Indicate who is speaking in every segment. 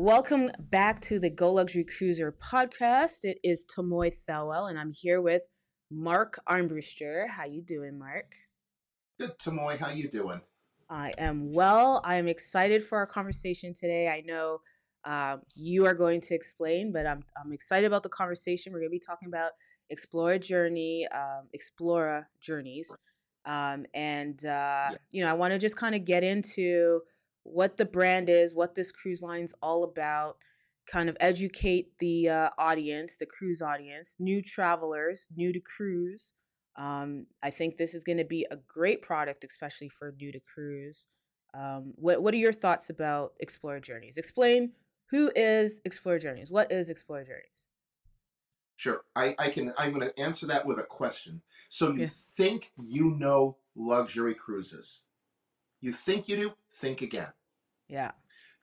Speaker 1: Welcome back to the Go Luxury Cruiser podcast. It is Tomoy Thelwell, and I'm here with Mark Armbruster. How you doing, Mark?
Speaker 2: Good, Tomoy. How you doing?
Speaker 1: I am well. I am excited for our conversation today. I know um, you are going to explain, but I'm I'm excited about the conversation. We're going to be talking about Explora Journey, um, Explora Journeys, um, and uh, yeah. you know I want to just kind of get into what the brand is, what this cruise line's all about, kind of educate the uh, audience, the cruise audience, new travelers, new to cruise. Um, I think this is going to be a great product, especially for new to cruise. Um, what What are your thoughts about Explora Journeys? Explain who is Explora Journeys. What is Explora Journeys?
Speaker 2: Sure, I, I can. I'm going to answer that with a question. So you yeah. think you know luxury cruises? You think you do? Think again.
Speaker 1: Yeah.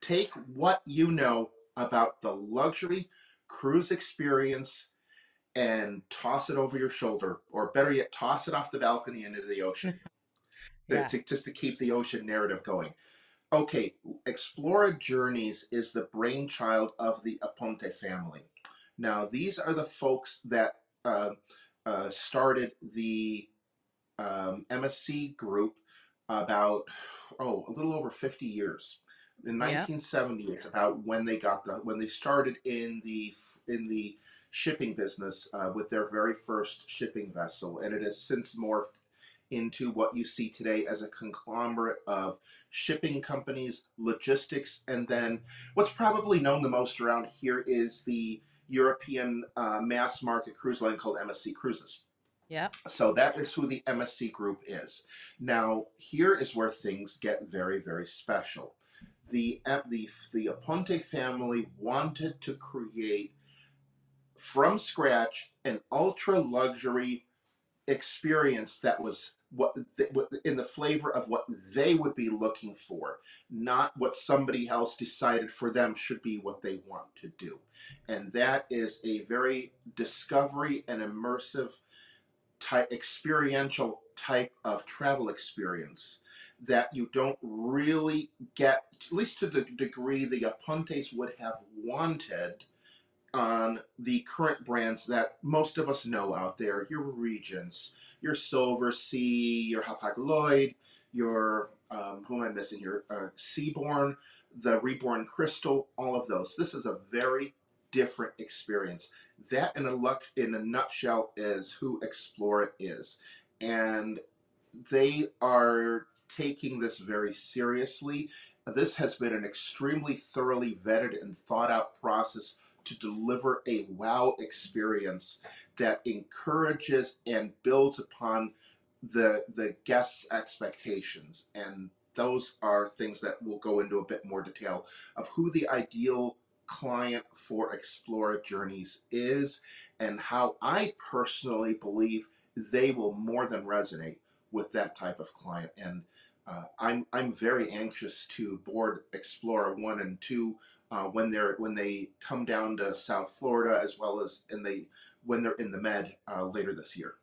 Speaker 2: Take what you know about the luxury cruise experience and toss it over your shoulder, or better yet, toss it off the balcony into the ocean. yeah. to, just to keep the ocean narrative going. Okay, Explora Journeys is the brainchild of the Aponte family. Now, these are the folks that uh, uh, started the um, MSC group about, oh, a little over 50 years in 1970 yeah. is about when they got the when they started in the in the shipping business uh, with their very first shipping vessel, and it has since morphed into what you see today as a conglomerate of shipping companies, logistics, and then what's probably known the most around here is the European uh, mass market cruise line called MSC Cruises.
Speaker 1: Yeah.
Speaker 2: So that is who the MSC group is. Now, here is where things get very, very special the the the Aponte family wanted to create from scratch an ultra luxury experience that was what in the flavor of what they would be looking for, not what somebody else decided for them should be what they want to do, and that is a very discovery and immersive type experiential type of travel experience that you don't really get, at least to the degree the Apontes would have wanted on the current brands that most of us know out there your Regents, your Silversea, your Hapag-Lloyd, your, um, who am I missing here? Uh, Seabourn, the Reborn Crystal, all of those. This is a very different experience. That, in a, luck, in a nutshell, is who Explora is. And they are taking this very seriously. This has been an extremely thoroughly vetted and thought out process to deliver a wow experience that encourages and builds upon the the guests' expectations. And those are things that we'll go into a bit more detail of who the ideal client for Explora Journeys is and how I personally believe they will more than resonate with that type of client. And uh, I'm I'm very anxious to board Explora one and two uh, when they're when they come down to South Florida as well as in they when they're in the Med uh, later this year.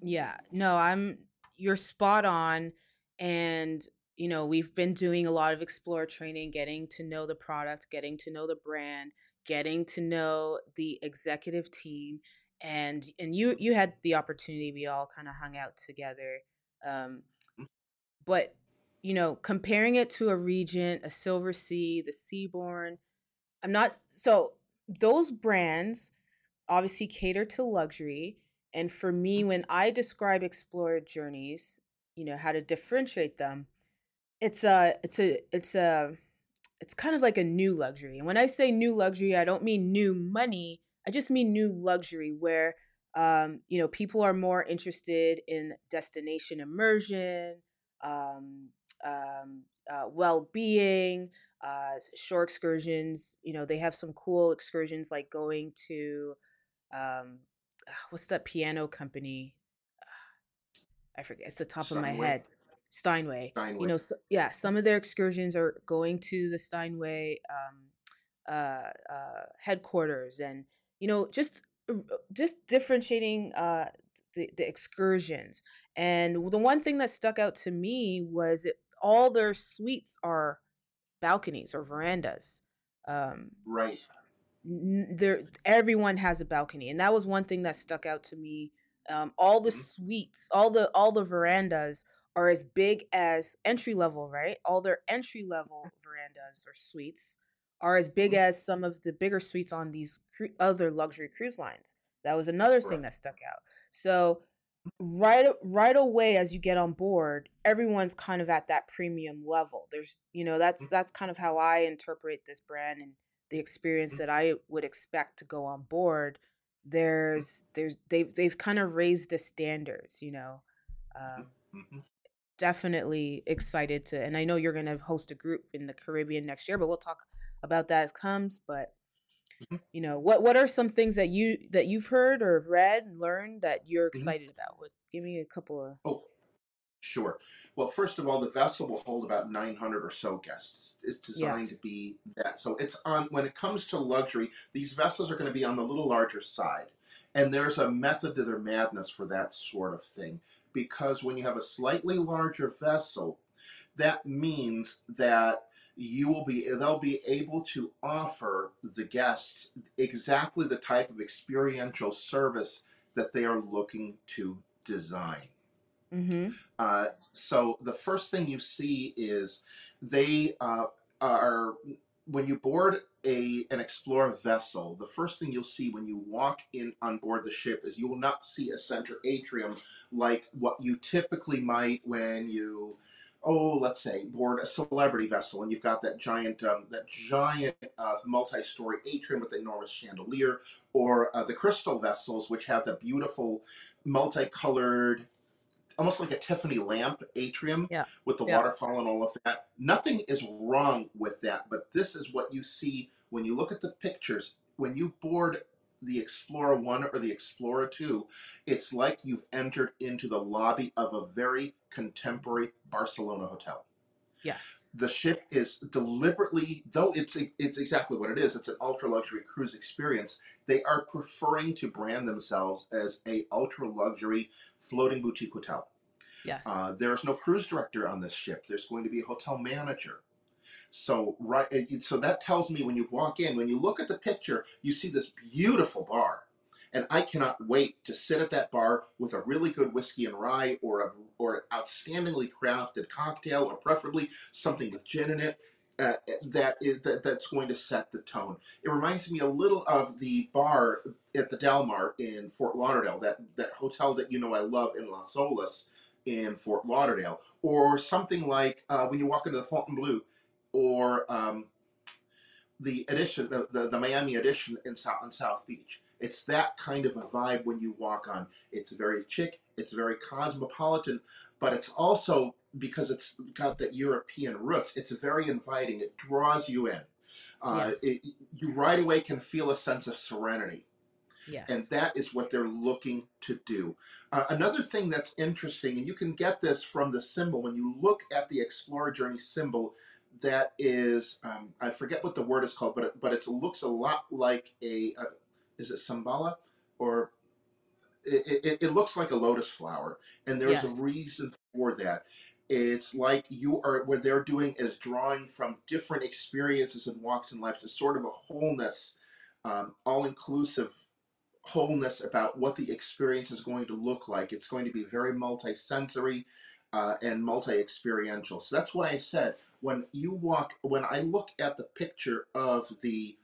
Speaker 1: Yeah, no, I'm you're spot on, and you know we've been doing a lot of explore training, getting to know the product, getting to know the brand, getting to know the executive team, and and you you had the opportunity. We all kind of hung out together. Um, mm. but you know, comparing it to a Regent, a Silversea, the Seabourn, I'm not so those brands obviously cater to luxury. And for me, mm. when I describe Explora Journeys, you know, how to differentiate them, it's a it's a it's a it's kind of like a new luxury. And when I say new luxury, I don't mean new money. I just mean new luxury where um, you know, people are more interested in destination immersion, um, um, uh, well-being, uh, shore excursions. You know, they have some cool excursions like going to um, what's that piano company? I forget. It's the top of my head. Steinway. Steinway. You know, so, yeah, some of their excursions are going to the Steinway um, uh, uh, headquarters, and you know, just uh, just differentiating uh, the, the excursions. And the one thing that stuck out to me was it all their suites are balconies or verandas. Um,
Speaker 2: right.
Speaker 1: there, everyone has a balcony, and that was one thing that stuck out to me. Um, all the
Speaker 2: hmm
Speaker 1: suites, all the all the verandas are as big as entry level, right? All their entry level verandas or suites are as big
Speaker 2: hmm
Speaker 1: as some of the bigger suites on these cru- other luxury cruise lines. That was another thing that stuck out. So right right away as you get on board everyone's kind of at that premium level. There's you know that's that's kind of how i interpret this brand and the experience that i would expect to go on board. There's there's they've they've kind of raised the standards you know um, definitely excited to and i know you're going to host a group in the caribbean next year but we'll talk about that as comes but
Speaker 2: hmm
Speaker 1: you know what what are some things that you that you've heard or have read and learned that you're
Speaker 2: hmm
Speaker 1: excited about what give me a couple of
Speaker 2: Oh, Sure. Well, first of all, the vessel will hold about 900 or so guests. It's designed to be that. So it's on, when it comes to luxury, these vessels are going to be on the little larger side. And there's a method to their madness for that sort of thing. Because when you have a slightly larger vessel, that means that you will be, they'll be able to offer the guests exactly the type of experiential service that they are looking to design.
Speaker 1: mm-hmm
Speaker 2: Uh, so the first thing you see is they uh, are when you board a an Explora vessel. The first thing you'll see when you walk in on board the ship is you will not see a center atrium like what you typically might when you oh let's say board a celebrity vessel and you've got that giant um, that giant uh, multi-story atrium with the enormous chandelier or uh, the crystal vessels which have the beautiful multicolored almost like a Tiffany lamp atrium
Speaker 1: yeah
Speaker 2: with the
Speaker 1: yeah
Speaker 2: waterfall and all of that. Nothing is wrong with that, but this is what you see when you look at the pictures. When you board the Explora 1 or the Explora 2, it's like you've entered into the lobby of a very contemporary Barcelona hotel.
Speaker 1: Yes
Speaker 2: The ship is deliberately, though it's it's exactly what it is. It's an ultra luxury cruise experience. They are preferring to brand themselves as a ultra luxury floating boutique hotel.
Speaker 1: yes
Speaker 2: Uh, there's no cruise director on this ship. There's going to be a hotel manager. So right, so that tells me when you walk in, when you look at the picture, you see this beautiful bar, and I cannot wait to sit at that bar with a really good whiskey and rye, or a or an outstandingly crafted cocktail, or preferably something with gin in it. Uh, that is that, that's going to set the tone. It reminds me a little of the bar at the Dalmar in Fort Lauderdale, that that hotel that you know I love in Las Olas in Fort Lauderdale, or something like uh, when you walk into the Fontainebleau, or um, the edition, the, the, the Miami edition in South on South Beach. It's that kind of a vibe when you walk on. It's very chic, it's very cosmopolitan, but it's also because it's got that European roots. It's very inviting. It draws you in. Uh,
Speaker 1: yes
Speaker 2: it, you right away can feel a sense of serenity
Speaker 1: Yes.
Speaker 2: and that is what they're looking to do. Uh, another thing that's interesting, and you can get this from the symbol when you look at the Explora Journey symbol. That is, um, I forget what the word is called, but it, but it looks a lot like a, is it Sambala, or it, it, it looks like a lotus flower, and there's a reason for that. It's like you are what they're doing is drawing from different experiences and walks in life to sort of a wholeness, um, all inclusive wholeness about what the experience is going to look like. It's going to be very multi-sensory uh, and multi-experiential. So that's why I said when you walk, when I look at the picture of the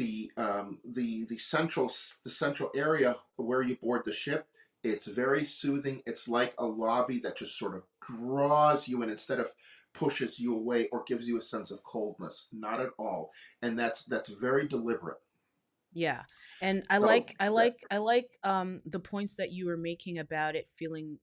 Speaker 2: the um, the the central the central area where you board the ship, it's very soothing. It's like a lobby that just sort of draws you in instead of pushes you away or gives you a sense of coldness. Not at all, and that's that's very deliberate.
Speaker 1: yeah and i
Speaker 2: So
Speaker 1: like i like i like um the points that you were making about it feeling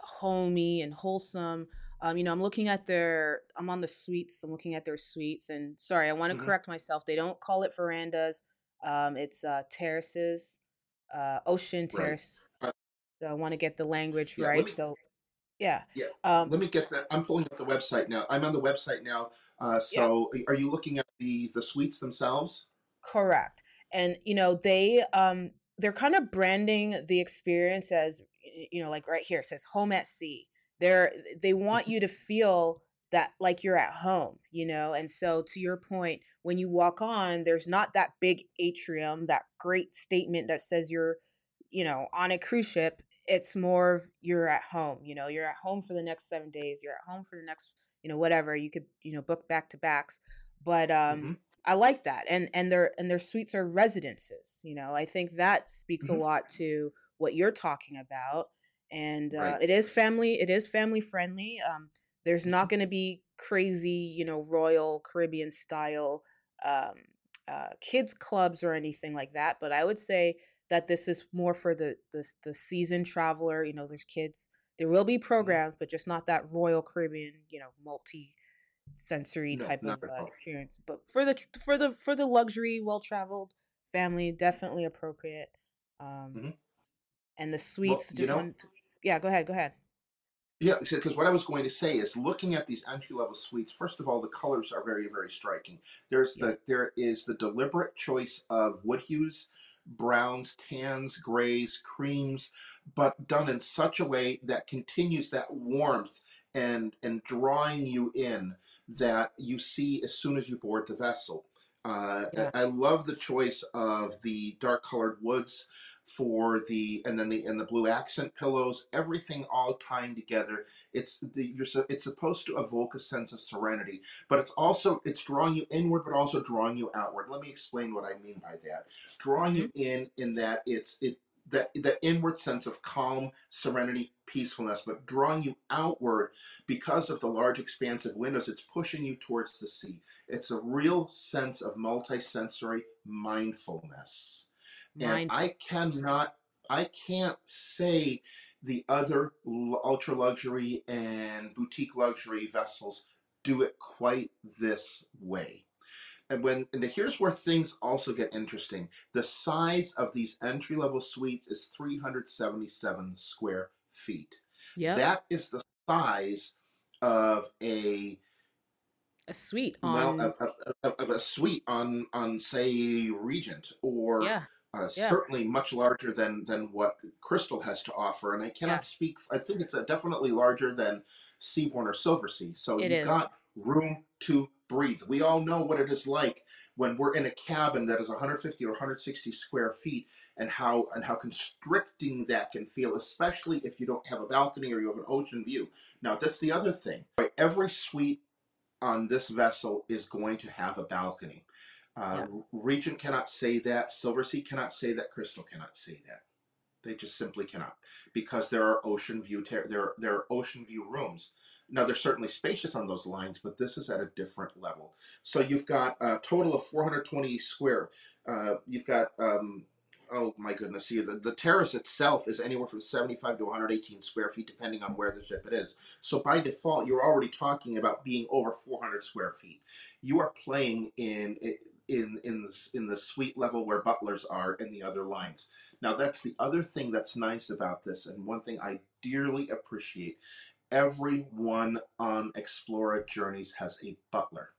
Speaker 1: homey and wholesome um you know i'm looking at their i'm on the suites i'm looking at their suites and sorry i want to
Speaker 2: mhm,
Speaker 1: correct myself they don't call it verandas um it's uh terraces uh ocean
Speaker 2: right.
Speaker 1: terrace
Speaker 2: Uh,
Speaker 1: so i want to get the language
Speaker 2: yeah,
Speaker 1: right
Speaker 2: me
Speaker 1: so yeah
Speaker 2: yeah
Speaker 1: um
Speaker 2: let me get that. I'm pulling up the website now. I'm on the website now. Uh,
Speaker 1: yeah
Speaker 2: so are you looking at the the suites themselves?
Speaker 1: Correct. And you know, they um they're kind of branding the experience as you know, like right here it says home at sea. They're they want
Speaker 2: Mhm,
Speaker 1: you to feel that like you're at home, you know? And so to your point, when you walk on, there's not that big atrium, that great statement that says you're, you know, on a cruise ship. It's more of you're at home, you know, you're at home for the next seven days, you're at home for the next, you know, whatever. You could, you know, book back to backs. But um
Speaker 2: hmm
Speaker 1: I like that. And and their and their suites are residences, you know. I think that speaks a
Speaker 2: hmm
Speaker 1: lot to what you're talking about. And uh,
Speaker 2: Right.
Speaker 1: it is family, it is family friendly. Um there's not going to be crazy, you know, Royal Caribbean style um, uh, kids clubs or anything like that. But I would say that this is more for the the the seasoned traveler. You know, there's kids. There will be
Speaker 2: hmm
Speaker 1: programs, but just not that Royal Caribbean, you know, multi sensory
Speaker 2: No,
Speaker 1: type of uh, experience. But for the for the for the luxury, well traveled family, definitely appropriate. Um,
Speaker 2: hmm
Speaker 1: and the
Speaker 2: Well,
Speaker 1: suites,
Speaker 2: you
Speaker 1: just
Speaker 2: know,
Speaker 1: to, yeah, go ahead, go ahead.
Speaker 2: Yeah, because what I was going to say is looking at these entry level suites. First of all, the colors are very, very striking. There's
Speaker 1: Yeah,
Speaker 2: the there is the deliberate choice of wood hues, browns, tans, grays, creams, but done in such a way that continues that warmth and and drawing you in that you see as soon as you board the vessel. Uh,
Speaker 1: yeah,
Speaker 2: I love the choice of the dark colored woods for the and then the and the blue accent pillows everything all tying together. It's the you're so it's supposed to evoke a sense of serenity but it's also it's drawing you inward but also drawing you outward. Let me explain what i mean by that. Drawing
Speaker 1: mm-hmm.
Speaker 2: you in in that it's it that that inward sense of calm serenity peacefulness but drawing you outward because of the large expansive windows it's pushing you towards the sea. It's a real sense of multisensory mindfulness. And I cannot, I can't say the other ultra luxury and boutique luxury vessels do it quite this way. And when and here's where things also get interesting. The size of these entry level suites is 377 square feet.
Speaker 1: Yep,
Speaker 2: That is the size of a
Speaker 1: a suite
Speaker 2: well
Speaker 1: on.
Speaker 2: of of a suite on on say Regent or
Speaker 1: Yeah,
Speaker 2: uh,
Speaker 1: yeah,
Speaker 2: certainly much larger than than what Crystal has to offer. And I cannot
Speaker 1: yes,
Speaker 2: speak. I think it's definitely larger than Seabourn or Silversea. So
Speaker 1: it
Speaker 2: you've
Speaker 1: is.
Speaker 2: got room to breathe. We all know what it is like when we're in a cabin that is 150 or 160 square feet, and how and how constricting that can feel, especially if you don't have a balcony or you have an ocean view. Now that's the other thing. Every suite on this vessel is going to have a balcony. Uh,
Speaker 1: Yeah,
Speaker 2: Regent cannot say that. Silversea cannot say that. Crystal cannot say that. They just simply cannot because there are ocean view ter- there there are ocean view rooms. Now they're certainly spacious on those lines, but this is at a different level. So you've got a total of 420 square. Uh, you've got um, oh my goodness here the, the terrace itself is anywhere from 75 to 118 square feet depending on where the ship it is. So by default, you're already talking about being over 400 square feet. You are playing in in in the in the suite level where butlers are in the other lines. Now that's the other thing that's nice about this, and one thing I dearly appreciate. Everyone on Explora Journeys has a butler,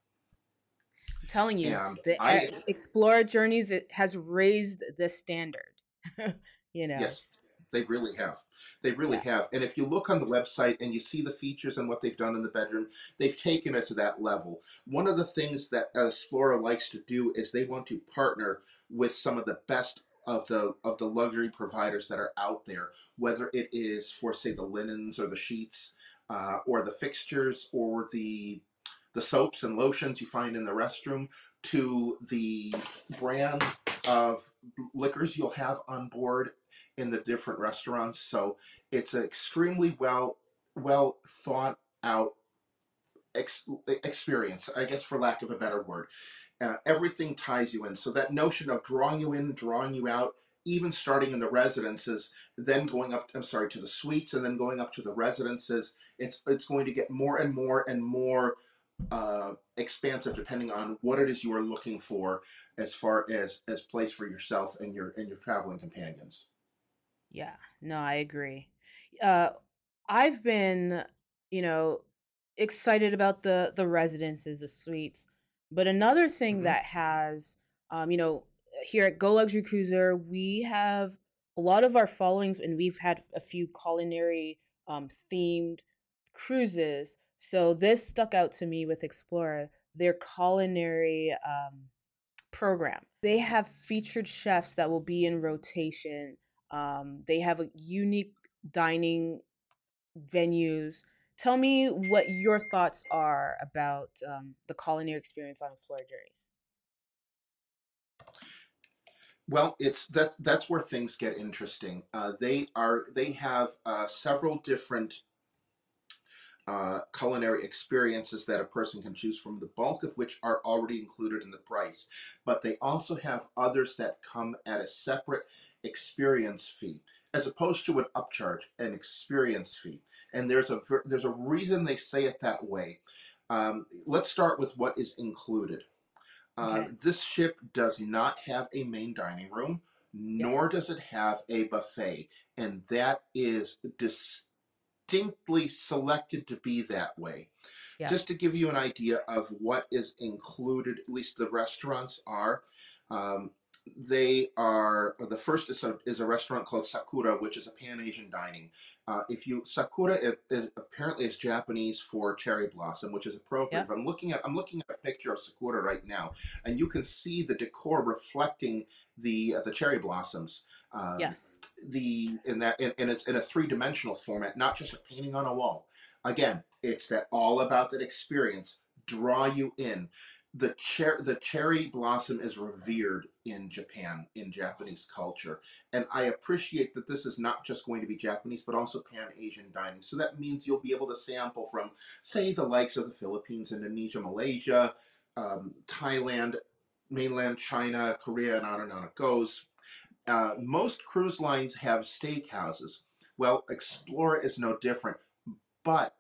Speaker 1: I'm telling you,
Speaker 2: and
Speaker 1: the
Speaker 2: I
Speaker 1: Explora Journeys it has raised the standard. you know,
Speaker 2: yes, they really have. They really
Speaker 1: yeah,
Speaker 2: have. And if you look on the website and you see the features and what they've done in the bedroom, they've taken it to that level. One of the things that Explora likes to do is they want to partner with some of the best of the of the luxury providers that are out there, whether it is for say the linens or the sheets, uh, or the fixtures or the the soaps and lotions you find in the restroom, to the brand of liquors you'll have on board in the different restaurants. So it's an extremely well well thought out ex- experience, I guess, for lack of a better word. Uh, everything ties you in. So that notion of drawing you in, drawing you out, even starting in the residences, then going up. I'm sorry, to the suites, and then going up to the residences. It's it's going to get more and more and more uh, expansive depending on what it is you are looking for as far as as place for yourself and your and your traveling companions.
Speaker 1: Yeah. No, I agree. Uh, I've been, you know, excited about the the residences, the suites. But another thing
Speaker 2: hmm
Speaker 1: that has, um, you know, here at Go Luxury Cruiser, we have a lot of our followings, and we've had a few culinary um, themed cruises. So this stuck out to me with Explora, their culinary um, program. They have featured chefs that will be in rotation. Um, they have a unique dining venues. Tell me what your thoughts are about um, the culinary experience on Explora Journeys.
Speaker 2: Well, it's that that's where things get interesting. Uh, they are they have uh, several different uh, culinary experiences that a person can choose from, the bulk of which are already included in the price. But they also have others that come at a separate experience fee, as opposed to an upcharge, an experience fee. And there's a there's a reason they say it that way. Um, let's start with what is included. Uh, okay. This ship does not have a main dining room, nor yes. does it have a buffet, and that is dis- distinctly selected to be that way. Yeah. Just to give you an idea of what is included, at least the restaurants are. Um, they are the first is a, is a restaurant called Sakura, which is a Pan Asian dining. Uh, if you Sakura it, it apparently is Japanese for cherry blossom, which is appropriate. I'm looking at I'm looking at a picture of Sakura right now, and you can see the decor reflecting the uh, the cherry blossoms.
Speaker 1: Um, yes.
Speaker 2: The in that and, and it's in a three dimensional format, not just a painting on a wall. Again, it's that all about that experience. Draw you in the cher- the cherry blossom is revered in Japan in Japanese culture. And I appreciate that this is not just going to be Japanese but also pan Asian dining. So that means you'll be able to sample from say the likes of the Philippines Indonesia Malaysia um, Thailand mainland China Korea and on and on it goes. Uh, most cruise lines have steakhouses. Well Explora is no different. But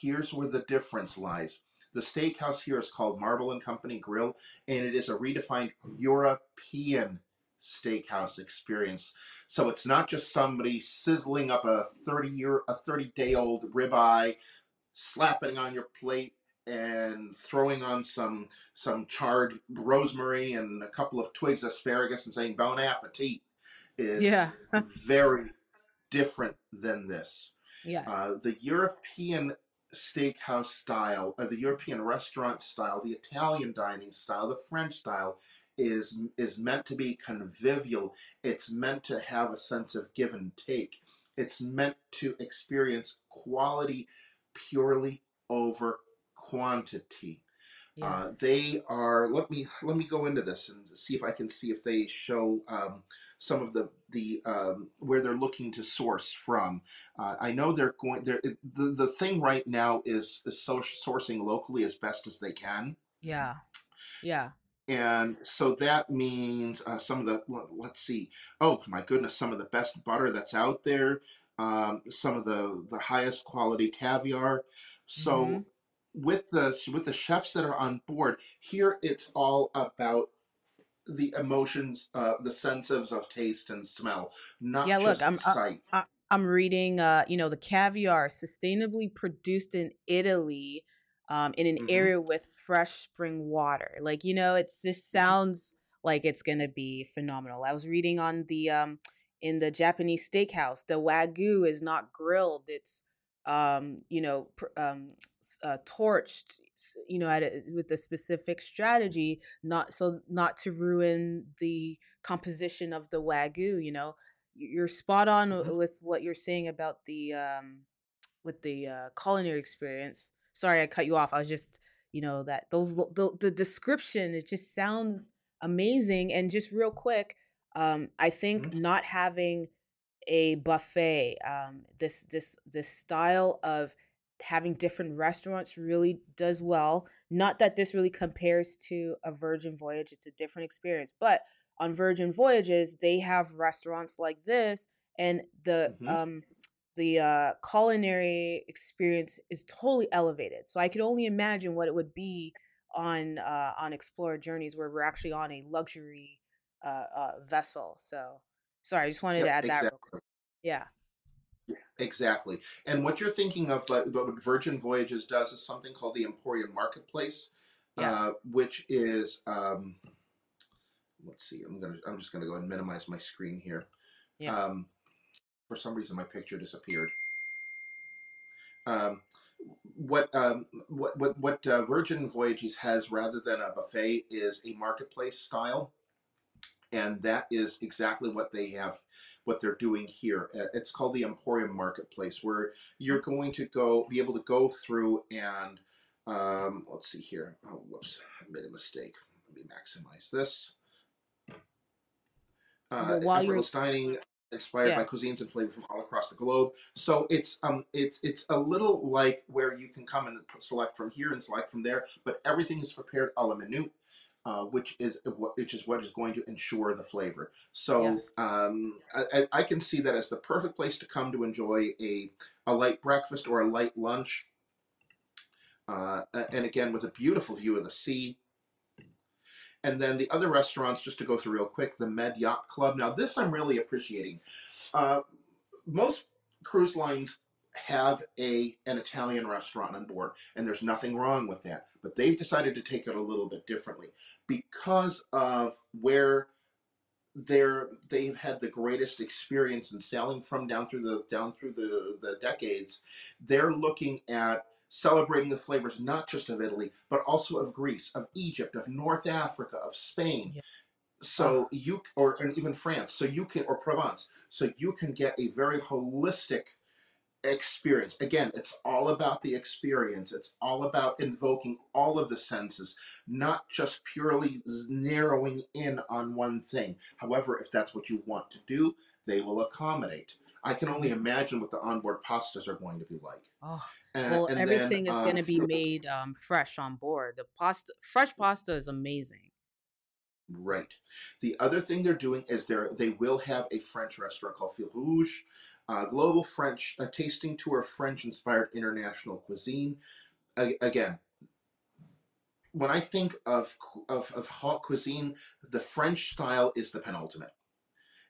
Speaker 2: here's where the difference lies the steakhouse here is called Marble and Company Grill, and it is a redefined European steakhouse experience. So it's not just somebody sizzling up a 30 year, a 30 day old ribeye, slapping on your plate and throwing on some some charred rosemary and a couple of twigs of asparagus and saying bon appetit. It's yeah. very different than this.
Speaker 1: Yes.
Speaker 2: Uh, the European steakhouse style, or the European restaurant style, the Italian dining style, the French style is is meant to be convivial. It's meant to have a sense of give and take. It's meant to experience quality purely over quantity. Uh, yes. Uh, they are. Let me let me go into this and see if I can see if they show um, some of the the um, where they're looking to source from. Uh, I know they're going. They're, the the thing right now is, is sourcing locally as best as they can.
Speaker 1: Yeah, yeah.
Speaker 2: And so that means uh, some of the let's see. Oh my goodness, some of the best butter that's out there. Um, some of the the highest quality caviar. So. Mm-hmm with the with the chefs that are on board here it's all about the emotions uh the senses of taste and smell not yeah look i'm sight.
Speaker 1: I, i'm reading uh you know the caviar sustainably produced in italy um in an mm-hmm. area with fresh spring water like you know it's this mm-hmm. sounds like it's gonna be phenomenal i was reading on the um in the japanese steakhouse the wagyu is not grilled it's um, you know, um, uh, torched, you know, a, with a specific strategy, not so not to ruin the composition of the wagyu. You know, you're spot on mm-hmm. with what you're saying about the um, with the uh, culinary experience. Sorry, I cut you off. I was just, you know, that those the, the description it just sounds amazing. And just real quick, um, I think mm-hmm. not having a buffet. Um, this this this style of having different restaurants really does well. Not that this really compares to a Virgin Voyage; it's a different experience. But on Virgin Voyages, they have restaurants like this, and the mm-hmm. um, the uh, culinary experience is totally elevated. So I could only imagine what it would be on uh, on Explora Journeys, where we're actually on a luxury uh, uh vessel. So Sorry, I just wanted yep, to add exactly. that real quick. Yeah.
Speaker 2: Exactly. And what you're thinking of, like, what Virgin Voyages does is something called the Emporium Marketplace, yeah. uh, which is, um, let's see, I'm gonna, I'm just gonna go and minimize my screen here. Yeah. Um, for some reason, my picture disappeared. Um, what um, what what what uh, Virgin Voyages has rather than a buffet is a marketplace style, and that is exactly what they have, what they're doing here. It's called the Emporium Marketplace, where you're going to go be able to go through and um, let's see here. Oh, whoops, I made a mistake. Let me maximize this. Uh,
Speaker 1: Well, while you're
Speaker 2: effortless dining inspired
Speaker 1: yeah,
Speaker 2: by cuisines and flavor from all across the globe. So it's um it's it's a little like where you can come and select from here and select from there, but everything is prepared a la minute, uh, which is which is what is going to ensure the flavor. So
Speaker 1: yes,
Speaker 2: um, I, I I can see that as the perfect place to come to enjoy a a light breakfast or a light lunch. Uh, and again, with a beautiful view of the sea, and then the other restaurants, just to go through real quick, the Med Yacht Club. Now, this I'm really appreciating. Uh, most cruise lines have a an Italian restaurant on board, and there's nothing wrong with that. But they've decided to take it a little bit differently because of where they're they've had the greatest experience in sailing from down through the down through the the decades. They're looking at celebrating the flavors not just of Italy, but also of Greece, of Egypt, of North Africa, of Spain
Speaker 1: yeah.
Speaker 2: So uh-huh. you or and even France, so you can or Provence, so you can get a very holistic experience. Again, it's all about the experience. It's all about invoking all of the senses, not just purely narrowing in on one thing. However, if that's what you want to do, they will accommodate. I can only imagine what the onboard pastas are going to be like.
Speaker 1: oh.
Speaker 2: And,
Speaker 1: Well,
Speaker 2: and then
Speaker 1: everything is
Speaker 2: uh,
Speaker 1: going to be made um, fresh on board. The pasta, fresh pasta is amazing.
Speaker 2: Right. The other thing they're doing is they they will have a French restaurant called Fil Rouge, uh, global French a tasting tour of French-inspired international cuisine. Again, when I think of of of haute cuisine, the French style is the penultimate.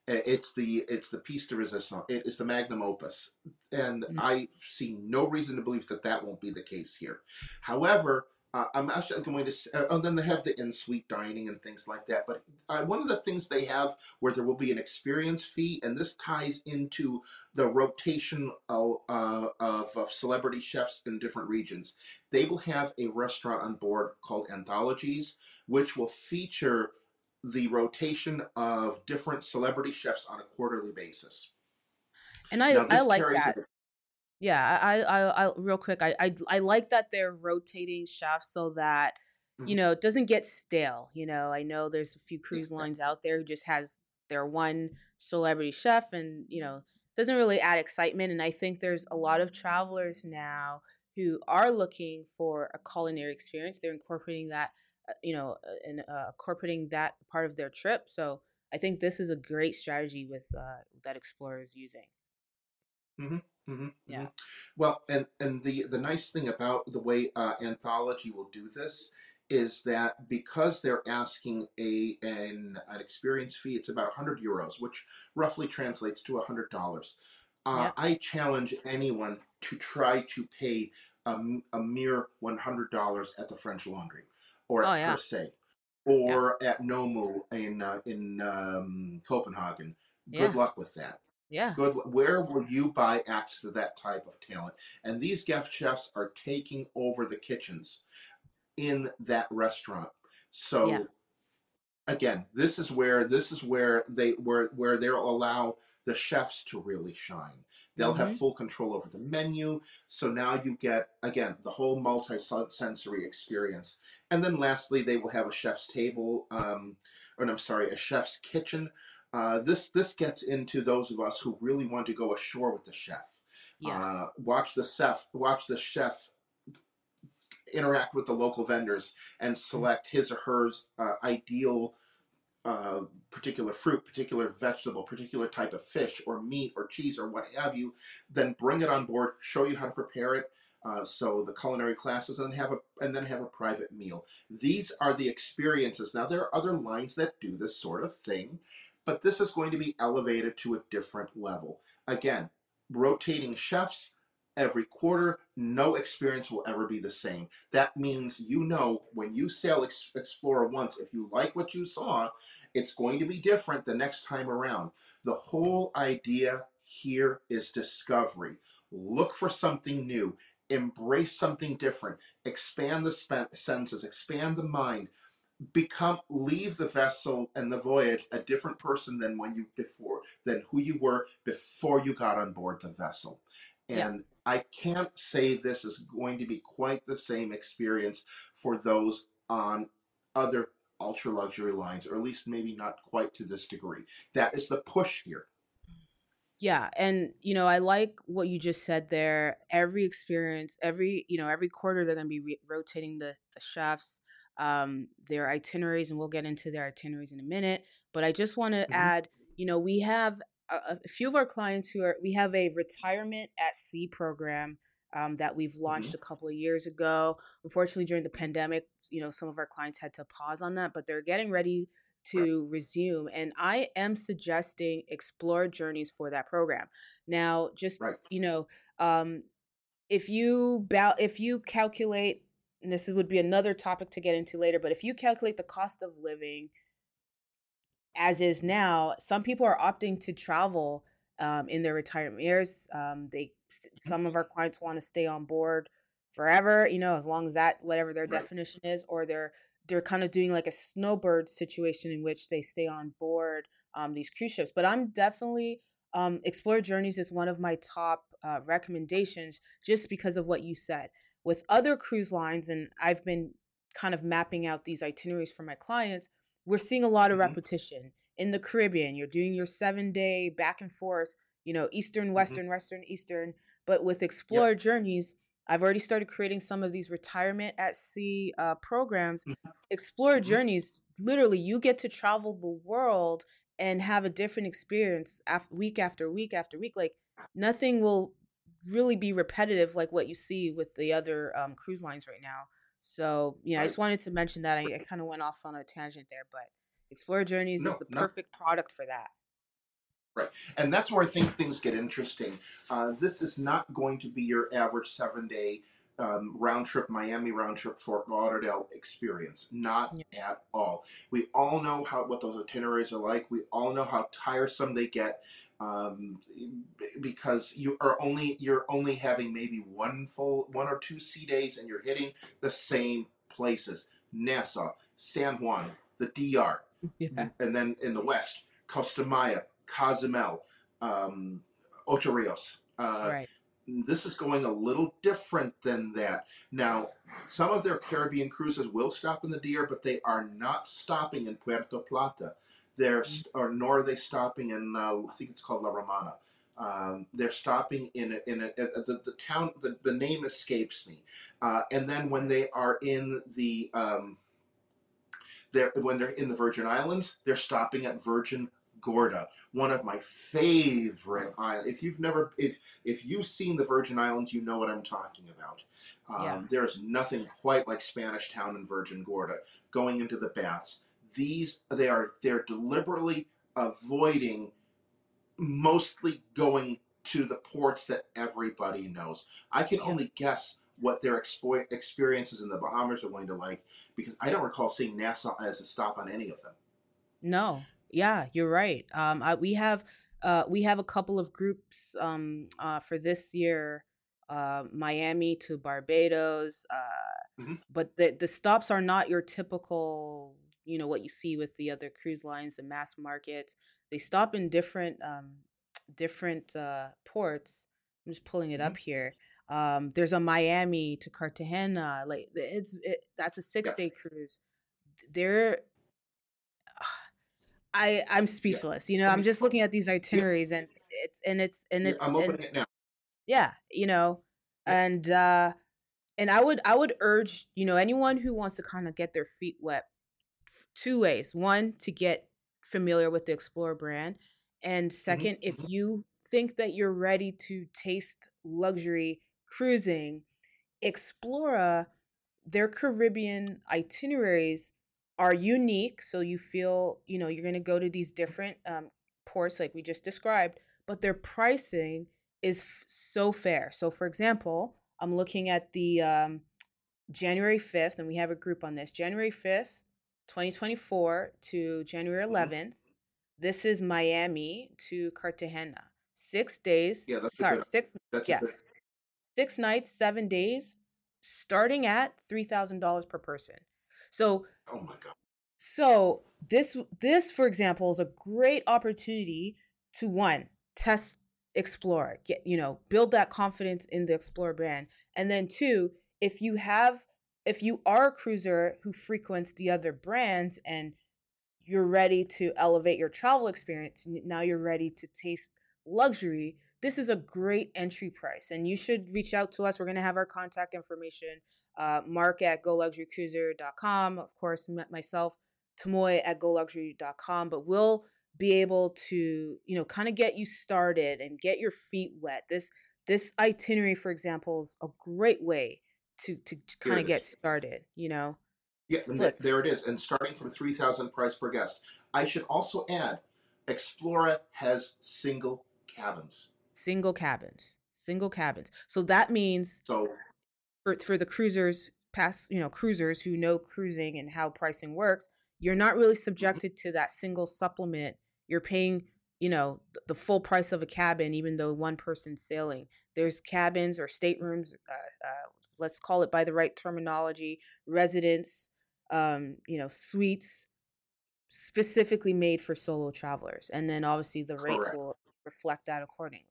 Speaker 2: It's the it's the piece de resistance. It is the magnum opus, and
Speaker 1: Mm,
Speaker 2: I see no reason to believe that that won't be the case here. However, uh, I'm actually going to. Uh, and then they have the in-suite dining and things like that. But uh, one of the things they have where there will be an experience fee, and this ties into the rotation of, uh, of, of celebrity chefs in different regions. They will have a restaurant on board called Anthologies, which will feature the rotation of different celebrity chefs on a quarterly basis.
Speaker 1: And I I like
Speaker 2: carries a
Speaker 1: that. Yeah, I I I real quick, I I I like that they're rotating chefs so that, you
Speaker 2: Mhm.
Speaker 1: know, it doesn't get stale, you know. I know there's a few cruise lines out there who just has their one celebrity chef and, you know, doesn't really add excitement and I think there's a lot of travelers now who are looking for a culinary experience. They're incorporating that, uh, you know, uh, and uh, incorporating that part of their trip. So, I think this is a great strategy with uh that Explora is using.
Speaker 2: hmm hmm hmm
Speaker 1: Yeah.
Speaker 2: Well, and and the the nice thing about the way uh, Anthology will do this is that because they're asking a an an experience fee, it's about 100 euros, which roughly translates to $100. Uh,
Speaker 1: Yep.
Speaker 2: I challenge anyone to try to pay a, a mere $100 at the French Laundry or
Speaker 1: Oh
Speaker 2: at Per
Speaker 1: yeah.
Speaker 2: Se
Speaker 1: Yeah.
Speaker 2: or at Noma in uh, in um, Copenhagen. Good
Speaker 1: Yeah.
Speaker 2: luck with that.
Speaker 1: Yeah.
Speaker 2: Good. Where will you buy access to that type of talent? And these guest chefs are taking over the kitchens in that restaurant.
Speaker 1: Yeah.
Speaker 2: So again, this is where this is where they where where they'll allow the chefs to really shine. They'll have
Speaker 1: Mhm.
Speaker 2: full control over the menu. So now you get again the whole multi-sensory experience. And then lastly, they will have a chef's table, um, or no, I'm sorry, a chef's kitchen. Uh, this this gets into those of us who really want to go ashore with the chef. Uh,
Speaker 1: Yes.
Speaker 2: watch the chef, watch the chef interact with the local vendors and
Speaker 1: Mm.
Speaker 2: select his or her uh, ideal uh, particular fruit, particular vegetable, particular type of fish or meat or cheese or what have you, then bring it on board, show you how to prepare it. Uh, so the culinary classes and have a and then have a private meal. These are the experiences. Now there are other lines that do this sort of thing, but this is going to be elevated to a different level. Again, rotating chefs every quarter. No experience will ever be the same. That means you know when you sail Ex- Explora once, if you like what you saw, it's going to be different the next time around. The whole idea here is discovery. Look for something new. embrace something different, expand the senses, expand the mind, become leave the vessel and the voyage a different person than when you before than who you were before you got on board the vessel.
Speaker 1: Yeah.
Speaker 2: And I can't say this is going to be quite the same experience for those on other ultra luxury lines, or at least maybe not quite to this degree. That is the push here.
Speaker 1: Yeah, and you know, I like what you just said there. Every experience, every you know, every quarter they're going to be re- rotating the the chefs, um, their itineraries, and we'll get into their itineraries in a minute. But I just want to
Speaker 2: hmm
Speaker 1: add, you know, we have a, a few of our clients who are we have a retirement at sea program um, that we've launched a couple of years ago. Unfortunately, during the pandemic, you know, some of our clients had to pause on that, but they're getting ready to resume. And I am suggesting explore journeys for that program. Now, just
Speaker 2: Right.
Speaker 1: you know, um, if you bow, if you calculate, and this would be another topic to get into later, but if you calculate the cost of living as is now, some people are opting to travel um, in their retirement years. Um, they some of our clients want to stay on board forever, you know, as long as that whatever their
Speaker 2: Right.
Speaker 1: definition is, or they're they're kind of doing like a snowbird situation in which they stay on board um, these cruise ships. But I'm definitely um, Explore Journeys is one of my top uh, recommendations just because of what you said. With other cruise lines, and I've been kind of mapping out these itineraries for my clients we're seeing a lot of
Speaker 2: hmm
Speaker 1: repetition in the Caribbean. You're doing your seven day back and forth, you know, Eastern,
Speaker 2: hmm
Speaker 1: Western, Western, Eastern. But with
Speaker 2: Yep.
Speaker 1: Journeys, I've already started creating some of these retirement at sea uh, programs. Explora
Speaker 2: hmm
Speaker 1: Journeys, literally, you get to travel the world and have a different experience af- week after week after week. Like nothing will really be repetitive like what you see with the other um, cruise lines right now. So yeah, I just wanted to mention that. I, I kind of went off on a tangent there, but Explora Journeys is
Speaker 2: No,
Speaker 1: the
Speaker 2: no.
Speaker 1: perfect product for that.
Speaker 2: Right. And that's where I think things get interesting. Uh, this is not going to be your average seven day um, round trip, Miami round trip, Fort Lauderdale experience. Not
Speaker 1: Yeah.
Speaker 2: at all. We all know how what those itineraries are like. We all know how tiresome they get um, because you are only you're only having maybe one full one or two sea days, and you're hitting the same places: Nassau, San Juan, the DR,
Speaker 1: Yeah.
Speaker 2: and then in the west, Costa Maya, Cozumel, um, Ocho Rios. Uh,
Speaker 1: Right.
Speaker 2: This is going a little different than that. Now, some of their Caribbean cruises will stop in the DR, but they are not stopping in Puerto Plata. They're
Speaker 1: Mm.
Speaker 2: or nor are they stopping in uh, I think it's called La Romana. Um, they're stopping in a, in a, a, the, the town. The, the name escapes me. Uh, and then when they are in the um, they're when they're in the Virgin Islands, they're stopping at Virgin Gorda, one of my favorite islands. If you've never, if if you've seen the Virgin Islands, you know what I'm talking about.
Speaker 1: Yeah.
Speaker 2: Um, there's nothing quite like Spanish Town and Virgin Gorda. Going into the baths, these they are they're deliberately avoiding mostly going to the ports that everybody knows. I can
Speaker 1: Yeah.
Speaker 2: only guess what their expo- experiences in the Bahamas are going to like because I don't recall seeing Nassau as a stop on any of them.
Speaker 1: No. Yeah, you're right. Um, I, we have uh, we have a couple of groups um, uh, for this year, uh, Miami to Barbados. Uh,
Speaker 2: Mhm.
Speaker 1: but the the stops are not your typical, you know, what you see with the other cruise lines, the mass markets. They stop in different um, different uh, ports. I'm just pulling it
Speaker 2: Mhm.
Speaker 1: up here. Um, there's a Miami to Cartagena. Like it's it, that's a six
Speaker 2: Yeah,
Speaker 1: day cruise. There, I I'm
Speaker 2: yeah.
Speaker 1: speechless. You know, I'm just looking at these
Speaker 2: yeah,
Speaker 1: itineraries and it's and it's and
Speaker 2: yeah,
Speaker 1: it's
Speaker 2: I'm
Speaker 1: and
Speaker 2: opening it now.
Speaker 1: yeah, you know,
Speaker 2: Yeah,
Speaker 1: and uh and I would I would urge, you know, anyone who wants to kind of get their feet wet f- two ways. One, to get familiar with the Explora brand, and
Speaker 2: hmm
Speaker 1: second, if
Speaker 2: hmm
Speaker 1: you think that you're ready to taste luxury cruising, Explora, their Caribbean itineraries are unique. So you feel, you know, you're going to go to these different um, ports like we just described, but their pricing is f- so fair. So, for example, I'm looking at the um, January 5th, and we have a group on this January 5th, 2024 to January
Speaker 2: hmm
Speaker 1: 11th. This is Miami to Cartagena. Six days,
Speaker 2: Yeah,
Speaker 1: sorry,
Speaker 2: good.
Speaker 1: six, yeah,
Speaker 2: good.
Speaker 1: six nights, seven days, starting at $3,000 per person. So,
Speaker 2: oh my God.
Speaker 1: So, this this for example is a great opportunity to one, test explore, get, you know, build that confidence in the Explora brand. And then two, if you have if you are a cruiser who frequents the other brands and you're ready to elevate your travel experience, now you're ready to taste luxury, this is a great entry price. And you should reach out to us. We're going to have our contact information. Uh, marc at goluxurycruiser.com. Of course, myself, Tamoy at goluxury.com. But we'll be able to, you know, kind of get you started and get your feet wet. This this itinerary, for example, is a great way to to, to kind of get started. You know.
Speaker 2: Yeah, Look, there it is. And starting from three thousand price per guest. I should also add, Explora has single cabins.
Speaker 1: Single cabins. Single cabins. So that means
Speaker 2: so
Speaker 1: for for the cruisers past you know cruisers who know cruising and how pricing works you're not really mm-hmm. subjected to that single supplement you're paying you know the full price of a cabin even though one person's sailing there's cabins or staterooms uh, uh, let's call it by the right terminology residence um, you know suites specifically made for solo travelers and then obviously the rates Correct. will reflect that accordingly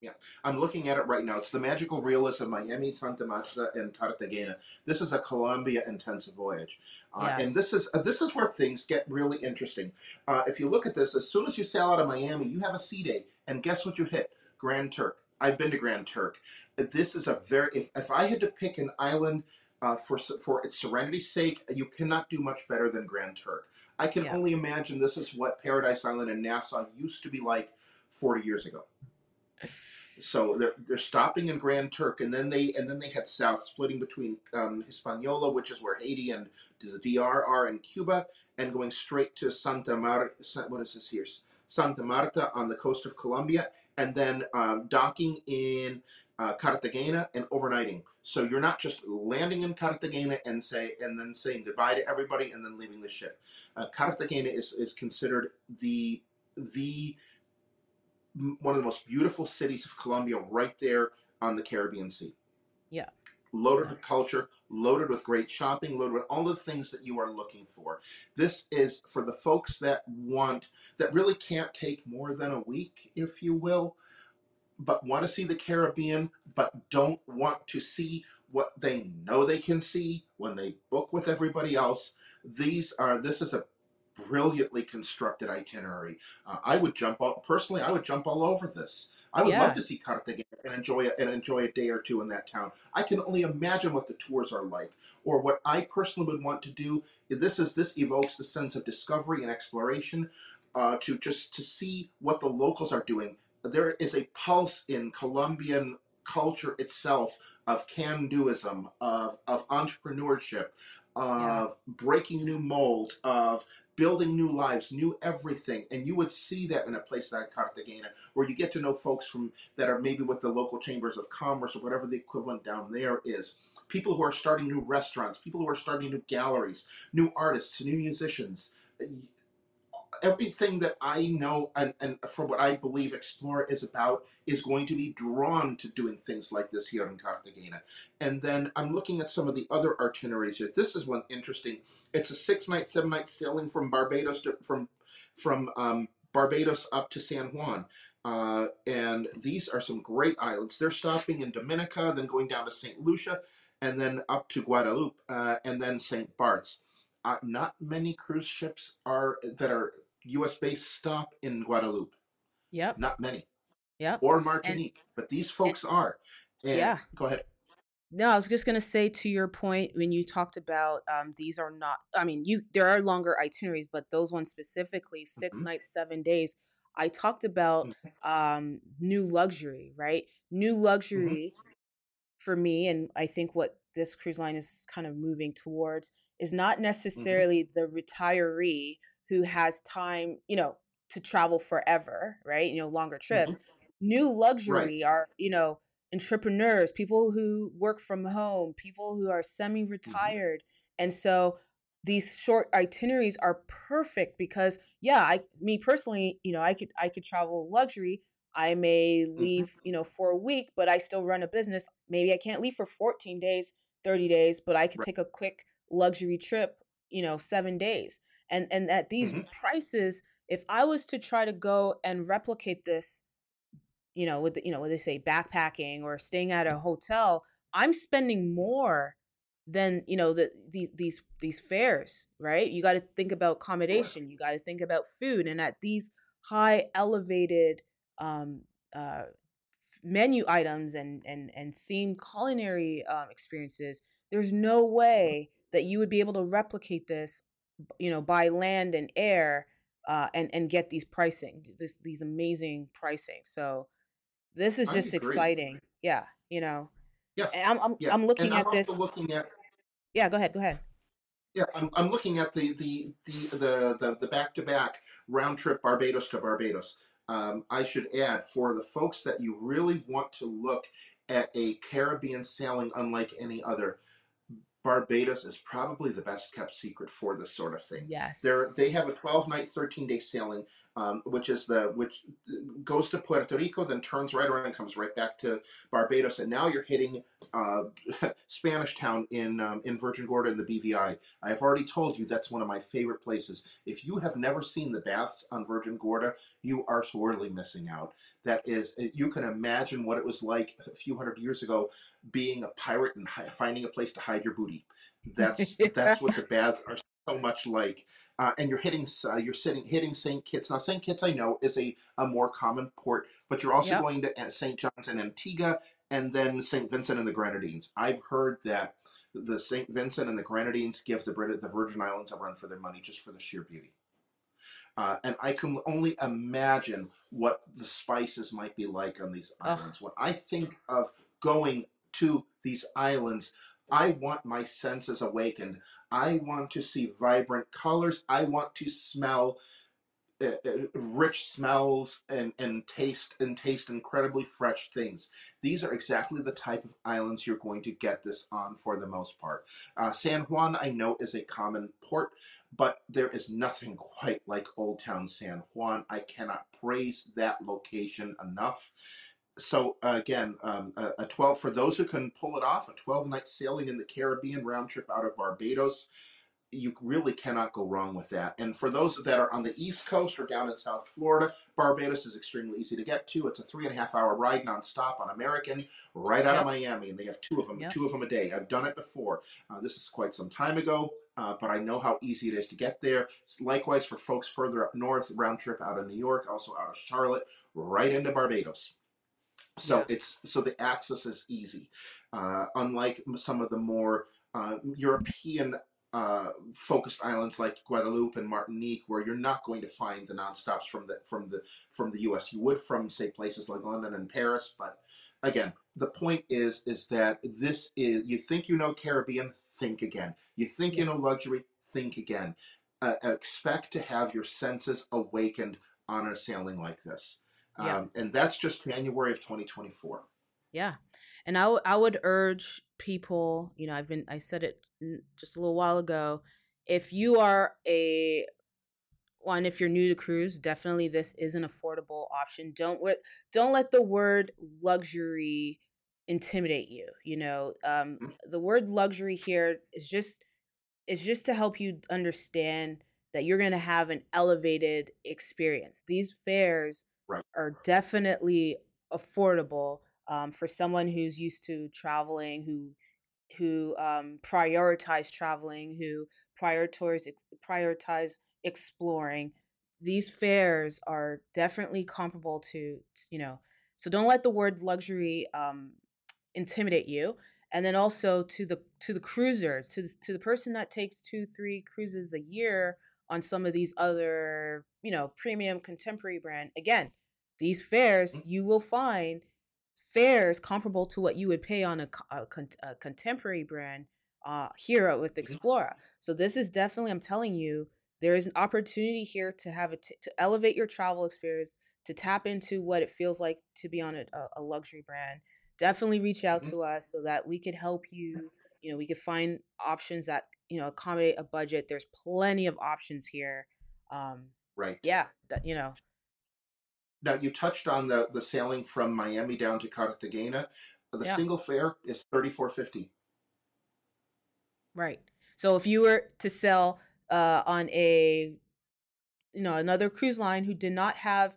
Speaker 2: yeah, I'm looking at it right now. It's the magical realism of Miami, Santa Marta, and Cartagena. This is a Colombia intensive voyage, uh, yes. and this is uh, this is where things get really interesting. Uh, if you look at this, as soon as you sail out of Miami, you have a sea day, and guess what you hit? Grand Turk. I've been to Grand Turk. This is a very. If, if I had to pick an island uh, for for its serenity's sake, you cannot do much better than Grand Turk. I can yeah. only imagine this is what Paradise Island and Nassau used to be like 40 years ago. So they're they're stopping in Grand Turk, and then they and then they head south, splitting between um, Hispaniola, which is where Haiti and the DR are, and Cuba, and going straight to Santa Marta. What is this here? Santa Marta on the coast of Colombia, and then um, docking in uh, Cartagena and overnighting. So you're not just landing in Cartagena and say and then saying goodbye to everybody and then leaving the ship. Uh, Cartagena is is considered the the one of the most beautiful cities of Colombia, right there on the Caribbean Sea.
Speaker 1: Yeah.
Speaker 2: Loaded yeah. with culture, loaded with great shopping, loaded with all the things that you are looking for. This is for the folks that want, that really can't take more than a week, if you will, but want to see the Caribbean, but don't want to see what they know they can see when they book with everybody else. These are, this is a brilliantly constructed itinerary. Uh, I would jump all personally. I would jump all over this. I would yeah. love to see Cartagena and enjoy it and enjoy a day or two in that town. I can only imagine what the tours are like, or what I personally would want to do. This is this evokes the sense of discovery and exploration. Uh, to just to see what the locals are doing. There is a pulse in Colombian culture itself of can-doism, of, of entrepreneurship, of yeah. breaking new molds, of building new lives, new everything. And you would see that in a place like Cartagena, where you get to know folks from that are maybe with the local chambers of commerce or whatever the equivalent down there is. People who are starting new restaurants, people who are starting new galleries, new artists, new musicians everything that I know and, and for what I believe Explora is about is going to be drawn to doing things like this here in Cartagena. And then I'm looking at some of the other itineraries here. This is one interesting. It's a six night, seven night sailing from Barbados to, from from um, Barbados up to San Juan. Uh, and these are some great islands. They're stopping in Dominica, then going down to St. Lucia, and then up to Guadeloupe, uh, and then St. Bart's. Uh, not many cruise ships are that are U.S. based stop in Guadeloupe.
Speaker 1: Yep.
Speaker 2: Not many.
Speaker 1: Yeah.
Speaker 2: Or Martinique, and, but these folks and, are. And yeah. Go ahead.
Speaker 1: No, I was just gonna say to your point when you talked about um, these are not. I mean, you there are longer itineraries, but those ones specifically, 6 mm-hmm. nights, seven days. I talked about mm-hmm. um, new luxury, right? New mm-hmm. luxury mm-hmm. for me, and I think what this cruise line is kind of moving towards is not mm-hmm. necessarily the retiree who has time, you know, to travel forever, right? You know, longer trips. Mm-hmm. New luxury right. are, you know, entrepreneurs, people who work from home, people who are semi retired. Mm-hmm. And so these short itineraries are perfect because yeah, I me personally, you know, I could I could travel luxury, I may
Speaker 2: hmm
Speaker 1: leave, you know, for a week, but I still run a business. Maybe I can't leave for 14 days, 30 days, but I could
Speaker 2: Right.
Speaker 1: take a quick luxury trip, you know, 7 days. And and at these
Speaker 2: hmm
Speaker 1: prices, if I was to try to go and replicate this, you know, with the, you know, what they say backpacking or staying at a hotel, I'm spending more than, you know, the these these these fares, right? You got to think about accommodation, you got to think about food and at these high elevated um uh menu items and and and themed culinary um, experiences there's no
Speaker 2: hmm
Speaker 1: way that you would be able to replicate this you know by land and air uh, and and get these pricing this these amazing pricing so this is just exciting yeah you know
Speaker 2: Yeah.
Speaker 1: and i'm i'm,
Speaker 2: Yeah.
Speaker 1: I'm
Speaker 2: And
Speaker 1: looking
Speaker 2: I'm
Speaker 1: at this
Speaker 2: looking at
Speaker 1: yeah go ahead go ahead
Speaker 2: Yeah, I'm, I'm looking at the the the the the, the back-to-back round trip Barbados to Barbados. Um, I should add for the folks that you really want to look at a Caribbean sailing unlike any other. Barbados is probably the best kept secret for this sort of thing. They're,
Speaker 1: yes
Speaker 2: they have a 12 night, 13 day sailing, um, which is the which goes to Puerto Rico, then turns right around and comes right back to Barbados, and now you're hitting uh, Spanish Town in um, in Virgin Gorda in the BVI. I have already told you that's one of my favorite places. If you have never seen the baths on Virgin Gorda, you are sorely missing out. That is, you can imagine what it was like a few hundred years ago being a pirate and hi- finding a place to hide your booty. That's
Speaker 1: yeah
Speaker 2: that's what the baths are so much like. Uh, and you're hitting uh, you're sitting hitting St. Kitts. Now St. Kitts I know is a, a more common port, but you're also
Speaker 1: yep
Speaker 2: going to uh, St. John's and Antigua and then St. Vincent and the Grenadines. I've heard that the St. Vincent and the Grenadines give the Brit- the Virgin Islands a run for their money just for the sheer beauty. Uh, and I can only imagine what the spices might be like on these islands. When I think of going to these islands, I want my senses awakened. I want to see vibrant colors. I want to smell uh, uh, rich smells and, and taste and taste incredibly fresh things. These are exactly the type of islands you're going to get this on for the most part. Uh, San Juan, I know, is a common port, but there is nothing quite like Old Town San Juan. I cannot praise that location enough. So uh, again, um, a, a 12 for those who can pull it off, a 12 night sailing in the Caribbean round trip out of Barbados you really cannot go wrong with that. And for those that are on the East Coast or down in South Florida, Barbados is extremely easy to get to. It's a three and a half hour ride nonstop on American, right out of Miami, and they have two of them,
Speaker 1: yep
Speaker 2: two of them a day. I've done it before. Uh, this is quite some time ago. Uh, but I know how easy it is to get there. Likewise, for folks further up north, round trip out of New York, also out of Charlotte, right into Barbados. So
Speaker 1: yeah
Speaker 2: it's so the access is easy, uh, unlike some of the more uh, European uh, focused islands like Guadeloupe and Martinique, where you're not going to find the nonstops from the from the from the U.S. You would from say places like London and Paris, but again, the point is is that this is you think you know Caribbean, think again. You think you know luxury, think again. Uh, expect to have your senses awakened on a sailing like this.
Speaker 1: Yeah
Speaker 2: Um, and that's just January of 2024.
Speaker 1: Yeah. And I w- I would urge people, you know, I've been I said it just a little while ago, if you are a one if you're new to cruise, definitely this is an affordable option. Don't let don't let the word luxury intimidate you, you know. Um
Speaker 2: Mhm.
Speaker 1: the word luxury here is just is just to help you understand that you're going to have an elevated experience. These fares
Speaker 2: Right.
Speaker 1: are definitely affordable um, for someone who's used to traveling, who who um, prioritize traveling, who prioritize ex- prioritize exploring. These fares are definitely comparable to you know. So don't let the word luxury um, intimidate you and then also to the to the cruiser to to the person that takes two three cruises a year on some of these other you know premium contemporary brand again these fares
Speaker 2: Mhm.
Speaker 1: you will find fares comparable to what you would pay on a, a, a contemporary brand uh here with. Explora. So this is definitely I'm telling you there is an opportunity here to have it to elevate your travel experience to tap into what it feels like to be on a, a luxury brand. Definitely reach out
Speaker 2: Mhm.
Speaker 1: to us so that we could help you. You know, we could find options that you know accommodate a budget. There's plenty of options here. Um,
Speaker 2: Right.
Speaker 1: yeah, that you know.
Speaker 2: Now you touched on the the sailing from Miami down to Cartagena. The
Speaker 1: Yeah.
Speaker 2: single fare is thirty four fifty.
Speaker 1: Right. So if you were to sell uh, on a, you know, another cruise line who did not have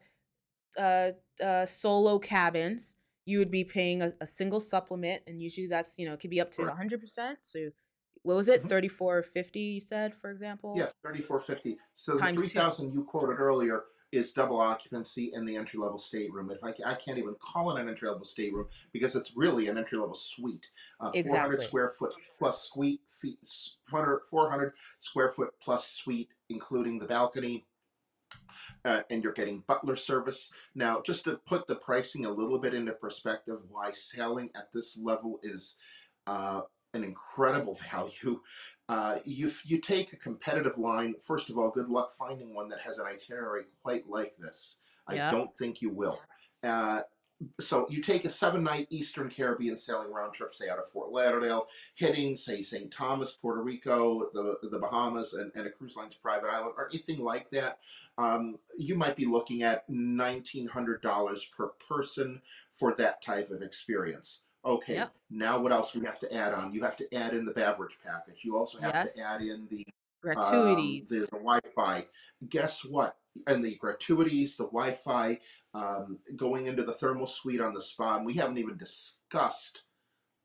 Speaker 1: uh, uh, solo cabins, you would be paying a, a single supplement, and usually that's you know it could be up to hundred percent. So what was it,
Speaker 2: Mhm.
Speaker 1: thirty four fifty? You said, for example.
Speaker 2: Yeah, thirty four fifty. So the three thousand you quoted earlier is double occupancy in the entry level stateroom. If I, ca- I can't even call it an entry level stateroom because it's really an entry level suite. Uh, 400 square foot plus suite feet, 400, 400 square foot plus suite, including the balcony. Uh, and you're getting butler service. Now, just to put the pricing a little bit into perspective, why sailing at this level is uh, an incredible value. Uh, you you take a competitive line. First of all, good luck finding one that has an itinerary quite like this. I
Speaker 1: Yeah.
Speaker 2: don't think you will. Uh, so you take a seven night Eastern Caribbean sailing round trip, say out of Fort Lauderdale, hitting say St. Thomas, Puerto Rico, the the Bahamas, and, and a cruise line's private island, or anything like that. Um, you might be looking at nineteen hundred dollars per person for that type of experience. Okay,
Speaker 1: Yep.
Speaker 2: now what else we have to add on? You have to add in the beverage package. You also have
Speaker 1: Yes.
Speaker 2: to add in the
Speaker 1: Gratuities.
Speaker 2: um, the, the Wi-Fi. Guess what? And the gratuities, the Wi-Fi, um, going into the thermal suite on the spa. And we haven't even discussed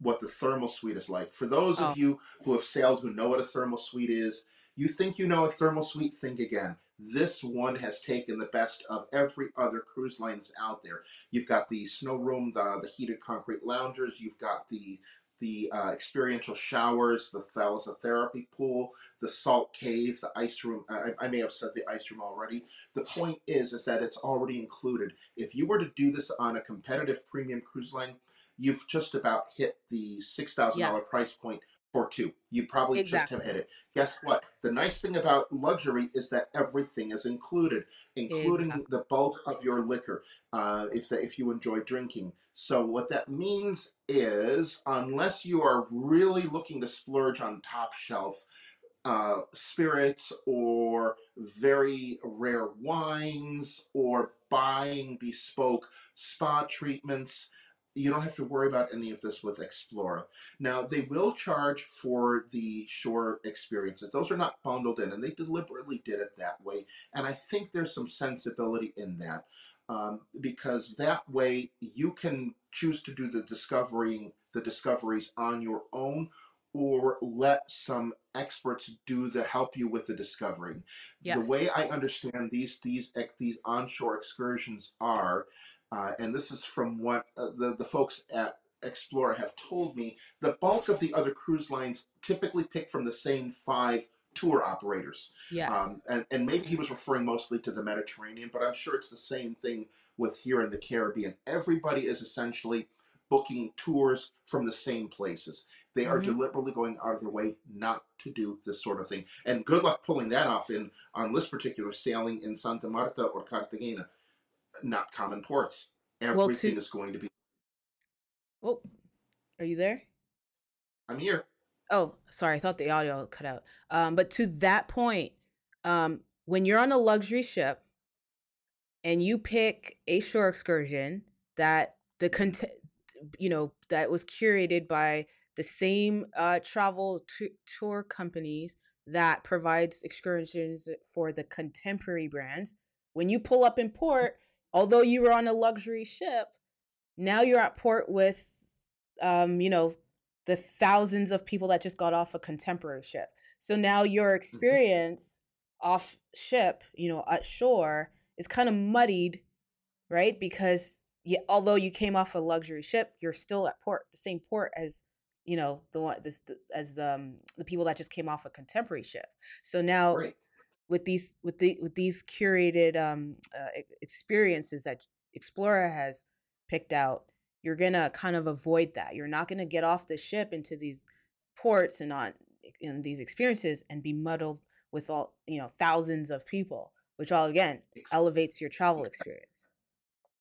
Speaker 2: what the thermal suite is like. For those
Speaker 1: Oh.
Speaker 2: of you who have sailed who know what a thermal suite is, you think you know a thermal suite, think again. This one has taken the best of every other cruise lines out there. You've got the snow room, the, the heated concrete loungers, you've got the the uh, experiential showers, the thalassotherapy pool, the salt cave, the ice room. I, I may have said the ice room already. The point is, is that it's already included. If you were to do this on a competitive premium cruise line, you've just about hit the six thousand dollar
Speaker 1: Yes.
Speaker 2: price point for two. You probably just have hit it. Guess what? The nice thing about luxury is that everything is included, including
Speaker 1: Exactly.
Speaker 2: the bulk of your liquor, uh, if the, if you enjoy drinking. So what that means is, unless you are really looking to splurge on top shelf uh, spirits or very rare wines or buying bespoke spa treatments, you don't have to worry about any of this with Explora. Now, they will charge for the shore experiences. Those are not bundled in, and they deliberately did it that way. And I think there's some sensibility in that um, because that way you can choose to do the discovering the discoveries on your own or let some experts do the help you with the discovering the way i understand these these these onshore excursions are uh, and this is from what uh, the the folks at Explora have told me the bulk of the other cruise lines typically pick from the same five tour operators
Speaker 1: Yes.
Speaker 2: um, and, and maybe he was referring mostly to the Mediterranean, but I'm sure it's the same thing with here in the Caribbean. Everybody is essentially booking tours from the same places. They are
Speaker 1: Mhm.
Speaker 2: deliberately going out of their way not to do this sort of thing. And good luck pulling that off in on this particular sailing in Santa Marta or Cartagena. Not common ports.
Speaker 1: Well,
Speaker 2: Everything
Speaker 1: to-
Speaker 2: is going to be.
Speaker 1: oh, are you there?
Speaker 2: I'm here.
Speaker 1: Oh, sorry. I thought the audio cut out. Um, but to that point, um, when you're on a luxury ship and you pick a shore excursion that the content, you know, that was curated by the same uh, travel t- tour companies that provides excursions for the contemporary brands. When you pull up in port, although you were on a luxury ship, now you're at port with, um, you know, the thousands of people that just got off a contemporary ship. So now your experience off ship, you know, at shore is kind of muddied, right? Because yeah, although you came off a luxury ship, you're still at port, the same port as you know the one this the, as the, um, the people that just came off a contemporary ship. So now
Speaker 2: Great.
Speaker 1: with these with the with these curated um uh, experiences that Explora has picked out, you're gonna kind of avoid that. You're not gonna get off the ship into these ports and on in these experiences and be muddled with all you know thousands of people, which all again elevates your travel experience.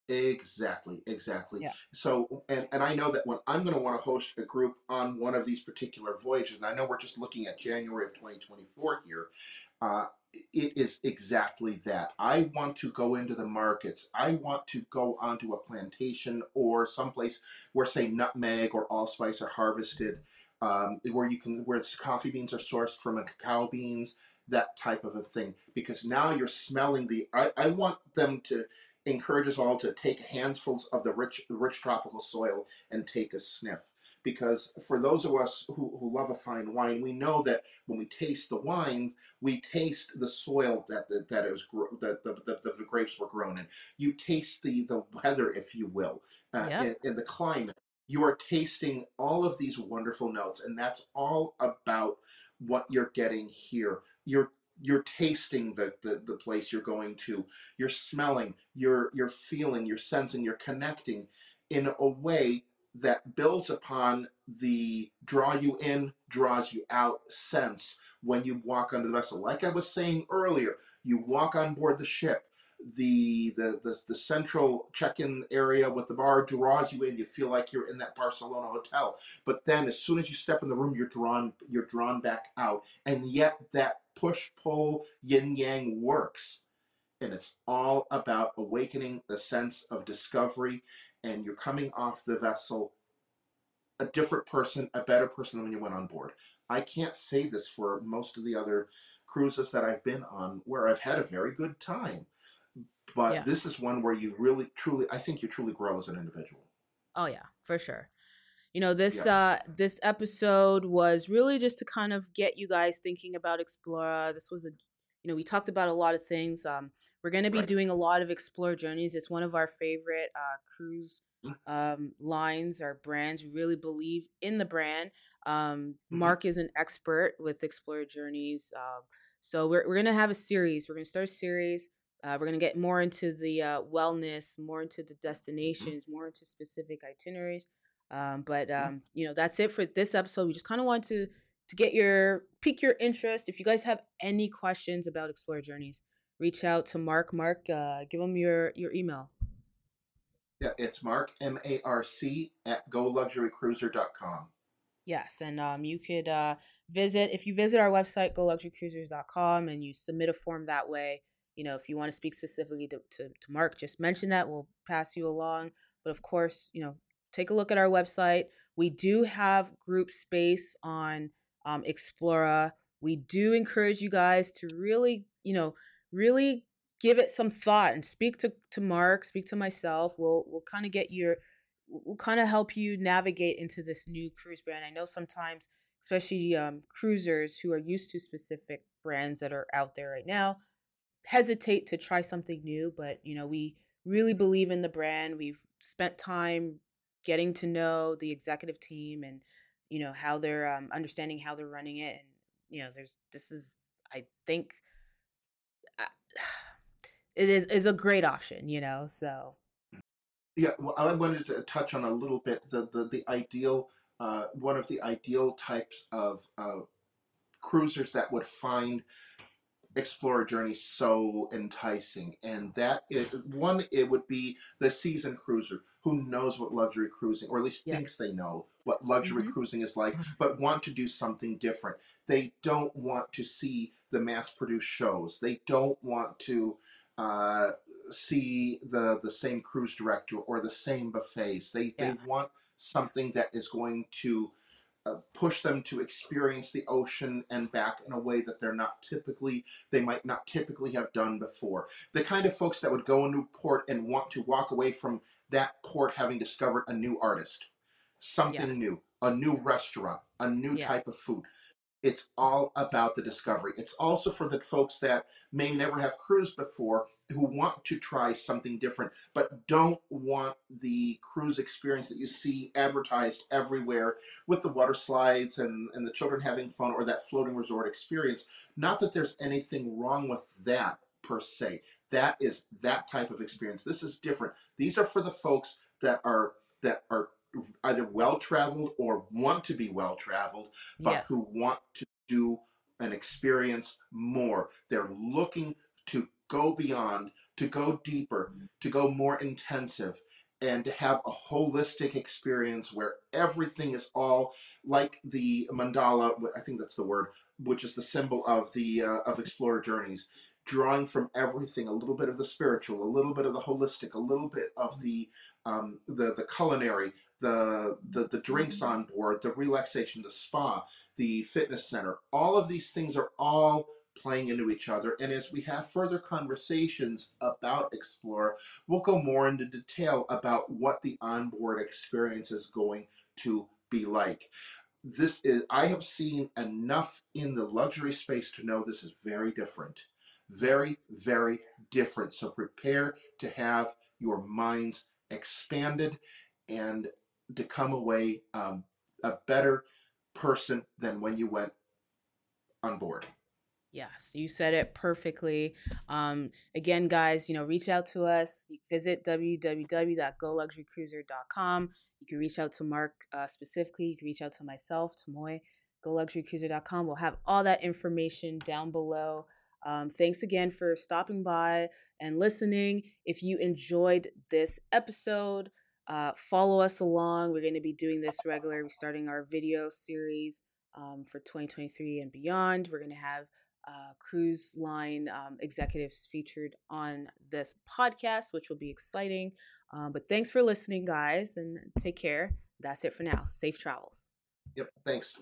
Speaker 2: Exactly, exactly.
Speaker 1: Yeah.
Speaker 2: So, and, and I know that when I'm going to want to host a group on one of these particular voyages, and I know we're just looking at January of 2024 here, uh, it is exactly that. I want to go into the markets. I want to go onto a plantation or someplace where, say, nutmeg or allspice are harvested, um, where you can where coffee beans are sourced from cacao beans, that type of a thing. Because now you're smelling the. I, I want them to encourage us all to take handfuls of the rich rich tropical soil and take a sniff because for those of us who, who love a fine wine, we know that when we taste the wine, we taste the soil that that, that is that the, the, the, grapes were grown in. You taste the the weather, if you will, uh, yeah. in the climate. You are tasting all of these wonderful notes, and that's all about what you're getting here. You're you're tasting the, the the place you're going to you're smelling you're you're feeling you're sensing you're connecting in a way that builds upon the draw you in, draws you out sense when you walk onto the vessel. Like I was saying earlier, you walk on board the ship. The, the the the central check-in area with the bar draws you in. You feel like you're in that Barcelona hotel. But then, as soon as you step in the room, you're drawn you're drawn back out. And yet, that push pull yin yang works and it's all about awakening the sense of discovery and you're coming off the vessel a different person, a better person than when you went on board. I can't say this for most of the other cruises that I've been on where I've had a very good time. But yeah. this is one where you really truly I think you truly grow as an individual.
Speaker 1: Oh yeah, for sure. You know, this yeah. uh this episode was really just to kind of get you guys thinking about Explora. This was a you know, we talked about a lot of things. Um we're going to be right. doing a lot of Explora Journeys. It's one of our favorite uh, cruise mm. um, lines or brands. We really believe in the brand. Um, mm-hmm. Marc is an expert with Explora Journeys. Uh, so we're, we're going to have a series. We're going to start a series. Uh, we're going to get more into the uh, wellness, more into the mm-hmm. destinations, more into specific itineraries. Um, but mm-hmm. um, you know, that's it for this episode. We just kind of want to to get your pique your interest. If you guys have any questions about Explora Journeys, reach out to Marc. Marc, uh, give him your your email.
Speaker 2: Yeah, it's Marc M A R C at GoLuxuryCruiser.com.
Speaker 1: Yes, and um, you could uh, visit if you visit our website GoLuxuryCruisers.com and you submit a form that way. You know, if you want to speak specifically to, to, to Marc, just mention that. We'll pass you along. But of course, you know, take a look at our website. We do have group space on um, Explora. We do encourage you guys to really, you know, really give it some thought and speak to to Marc, speak to myself. We'll we'll kind of get your we'll kind of help you navigate into this new cruise brand. I know sometimes, especially um, cruisers who are used to specific brands that are out there right now, hesitate to try something new. But you know, we really believe in the brand. We've spent time getting to know the executive team and you know how they're um, understanding how they're running it, and you know, there's this is I think it is is a great option, you know. So
Speaker 2: yeah, well, I wanted to touch on a little bit the the, the ideal uh, one of the ideal types of uh, cruisers that would find Explora Journey so enticing, and that is, one it would be the seasoned cruiser who knows what luxury cruising, or at least yeah. thinks they know what luxury mm-hmm. cruising is like, mm-hmm. but want to do something different. They don't want to see the mass-produced shows. They don't want to uh, see the the same cruise director or the same buffets. They yeah. they want something that is going to uh, push them to experience the ocean and back in a way that they're not typically they might not typically have done before the kind of folks that would go into port and want to walk away from that port having discovered a new artist something yes. new a new restaurant a new yeah. type of food it's all about the discovery. It's also for the folks that may never have cruised before who want to try something different but don't want the cruise experience that you see advertised everywhere with the water slides and, and the children having fun or that floating resort experience. Not that there's anything wrong with that per se. That is that type of experience. This is different. These are for the folks that are that are either well traveled or want to be well traveled, but yeah. who want to do and experience more. They're looking to go beyond, to go deeper, to go more intensive. and to have a holistic experience where everything is all like the mandala i think that's the word which is the symbol of the uh, of Explora Journeys. Drawing from everything a little bit of the spiritual a little bit of the holistic a little bit of the um, the the culinary the, the the drinks on board the relaxation the spa the fitness center all of these things are all playing into each other. And as we have further conversations about Explora, we'll go more into detail about what the onboard experience is going to be like. This is, I have seen enough in the luxury space to know this is very different. Very, very different. So prepare to have your minds expanded and to come away um, a better person than when you went on board.
Speaker 1: Yes, you said it perfectly. Um, again, guys, you know, reach out to us. You visit www.goluxurycruiser.com. You can reach out to Marc uh, specifically. You can reach out to myself, to goluxurycruiser.com. We'll have all that information down below. Um, thanks again for stopping by and listening. If you enjoyed this episode, uh, follow us along. We're going to be doing this regular. We're starting our video series um, for 2023 and beyond. We're going to have uh, cruise line um, executives featured on this podcast, which will be exciting. Um, but thanks for listening, guys, and take care. That's it for now. Safe travels.
Speaker 2: Yep. Thanks.